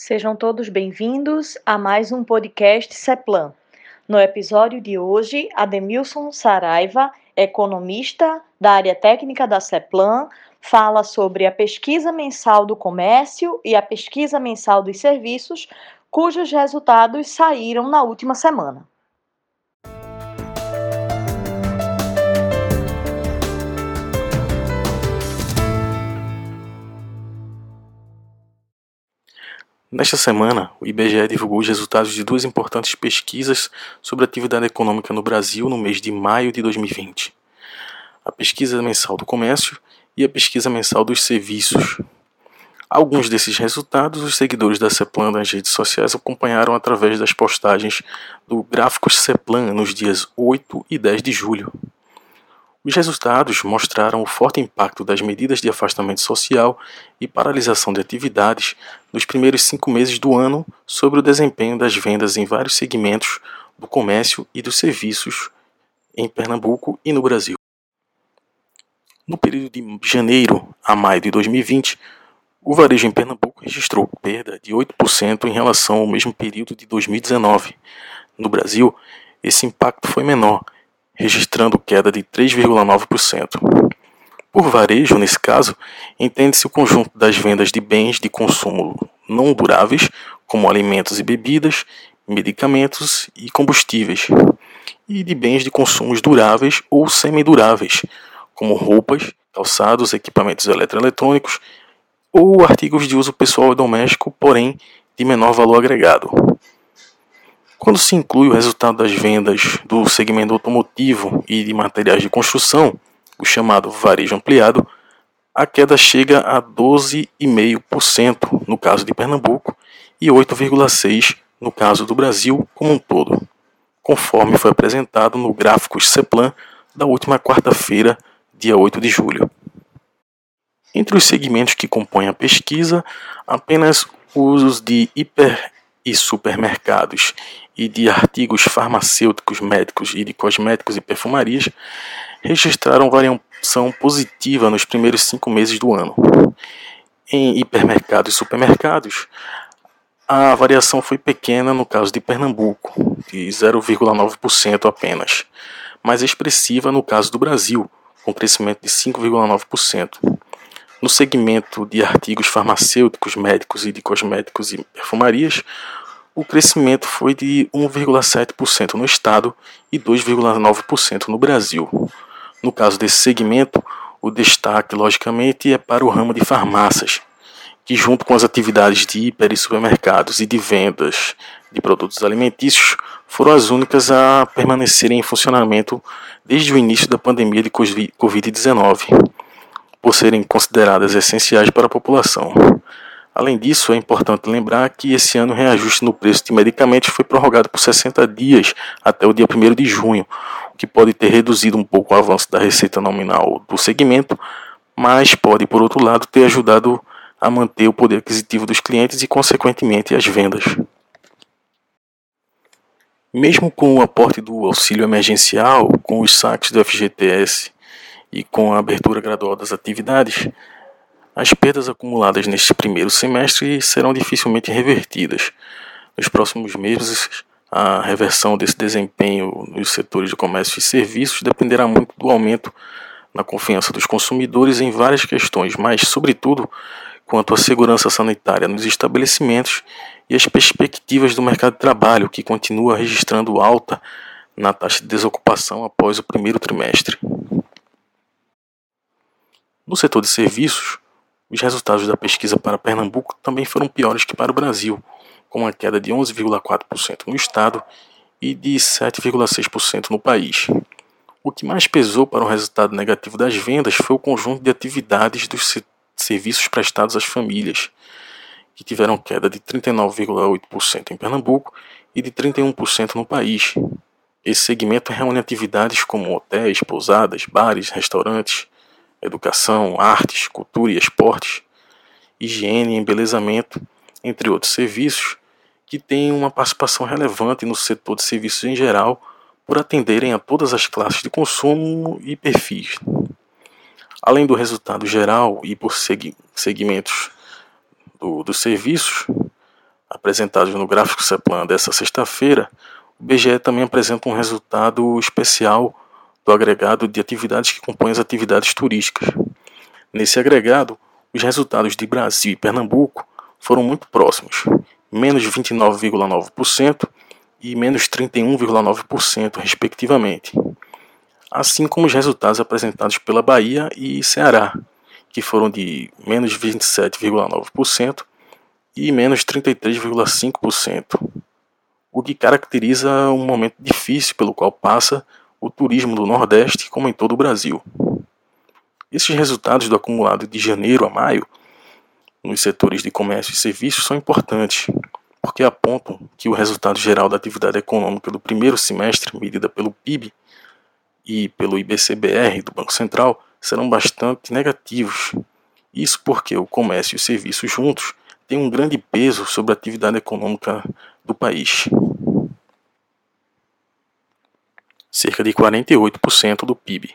Sejam todos bem-vindos a mais um podcast CEPLAN. No episódio de hoje, Ademilson Saraiva, economista da área técnica da CEPLAN, fala sobre a pesquisa mensal do comércio e a pesquisa mensal dos serviços, cujos resultados saíram na última semana. Nesta semana, o IBGE divulgou os resultados de duas importantes pesquisas sobre atividade econômica no Brasil no mês de maio de 2020: a pesquisa mensal do comércio e a pesquisa mensal dos serviços. Alguns desses resultados os seguidores da CEPLAN nas redes sociais acompanharam através das postagens do Gráficos CEPLAN nos dias 8 e 10 de julho. Os resultados mostraram o forte impacto das medidas de afastamento social e paralisação de atividades nos primeiros cinco meses do ano sobre o desempenho das vendas em vários segmentos do comércio e dos serviços em Pernambuco e no Brasil. No período de janeiro a maio de 2020, o varejo em Pernambuco registrou perda de 8% em relação ao mesmo período de 2019. No Brasil, esse impacto foi menor registrando queda de 3,9%. Por varejo, nesse caso, entende-se o conjunto das vendas de bens de consumo não duráveis, como alimentos e bebidas, medicamentos e combustíveis, e de bens de consumos duráveis ou semiduráveis, como roupas, calçados, equipamentos eletroeletrônicos ou artigos de uso pessoal e doméstico, porém de menor valor agregado. Quando se inclui o resultado das vendas do segmento automotivo e de materiais de construção, o chamado varejo ampliado, a queda chega a 12,5% no caso de Pernambuco e 8,6% no caso do Brasil como um todo, conforme foi apresentado no gráfico CEPLAN da última quarta-feira, dia 8 de julho. Entre os segmentos que compõem a pesquisa, apenas os de hiper e supermercados e de artigos farmacêuticos, médicos e de cosméticos e perfumarias registraram variação positiva nos primeiros cinco meses do ano. Em hipermercados e supermercados, a variação foi pequena no caso de Pernambuco, de 0,9% apenas, mas expressiva no caso do Brasil, com crescimento de 5,9%. No segmento de artigos farmacêuticos, médicos e de cosméticos e perfumarias, o crescimento foi de 1,7% no estado e 2,9% no Brasil. No caso desse segmento, o destaque, logicamente, é para o ramo de farmácias, que, junto com as atividades de hiper e supermercados e de vendas de produtos alimentícios, foram as únicas a permanecerem em funcionamento desde o início da pandemia de Covid-19, por serem consideradas essenciais para a população. Além disso, é importante lembrar que esse ano o reajuste no preço de medicamentos foi prorrogado por 60 dias até o dia 1 de junho, o que pode ter reduzido um pouco o avanço da receita nominal do segmento, mas pode, por outro lado, ter ajudado a manter o poder aquisitivo dos clientes e, consequentemente, as vendas. Mesmo com o aporte do auxílio emergencial, com os saques do FGTS e com a abertura gradual das atividades, as perdas acumuladas neste primeiro semestre serão dificilmente revertidas. Nos próximos meses, a reversão desse desempenho nos setores de comércio e serviços dependerá muito do aumento na confiança dos consumidores em várias questões, mas, sobretudo, quanto à segurança sanitária nos estabelecimentos e as perspectivas do mercado de trabalho, que continua registrando alta na taxa de desocupação após o primeiro trimestre. No setor de serviços, os resultados da pesquisa para Pernambuco também foram piores que para o Brasil, com uma queda de 11,4% no estado e de 7,6% no país. O que mais pesou para o resultado negativo das vendas foi o conjunto de atividades dos serviços prestados às famílias, que tiveram queda de 39,8% em Pernambuco e de 31% no país. Esse segmento reúne atividades como hotéis, pousadas, bares, restaurantes, educação, artes, cultura e esportes, higiene embelezamento, entre outros serviços, que têm uma participação relevante no setor de serviços em geral, por atenderem a todas as classes de consumo e perfis. Além do resultado geral e por segmentos do, dos serviços, apresentados no gráfico CEPLAN dessa sexta-feira, o IBGE também apresenta um resultado especial do agregado de atividades que compõem as atividades turísticas. Nesse agregado, os resultados de Brasil e Pernambuco foram muito próximos, menos 29,9% e menos 31,9%, respectivamente, assim como os resultados apresentados pela Bahia e Ceará, que foram de menos 27,9% e menos 33,5%, o que caracteriza um momento difícil pelo qual passa o turismo do Nordeste, como em todo o Brasil. Esses resultados do acumulado de janeiro a maio nos setores de comércio e serviços são importantes, porque apontam que o resultado geral da atividade econômica do primeiro semestre, medida pelo PIB e pelo IBCBR do Banco Central, serão bastante negativos. Isso porque o comércio e os serviços juntos têm um grande peso sobre a atividade econômica do país. Cerca de 48% do PIB.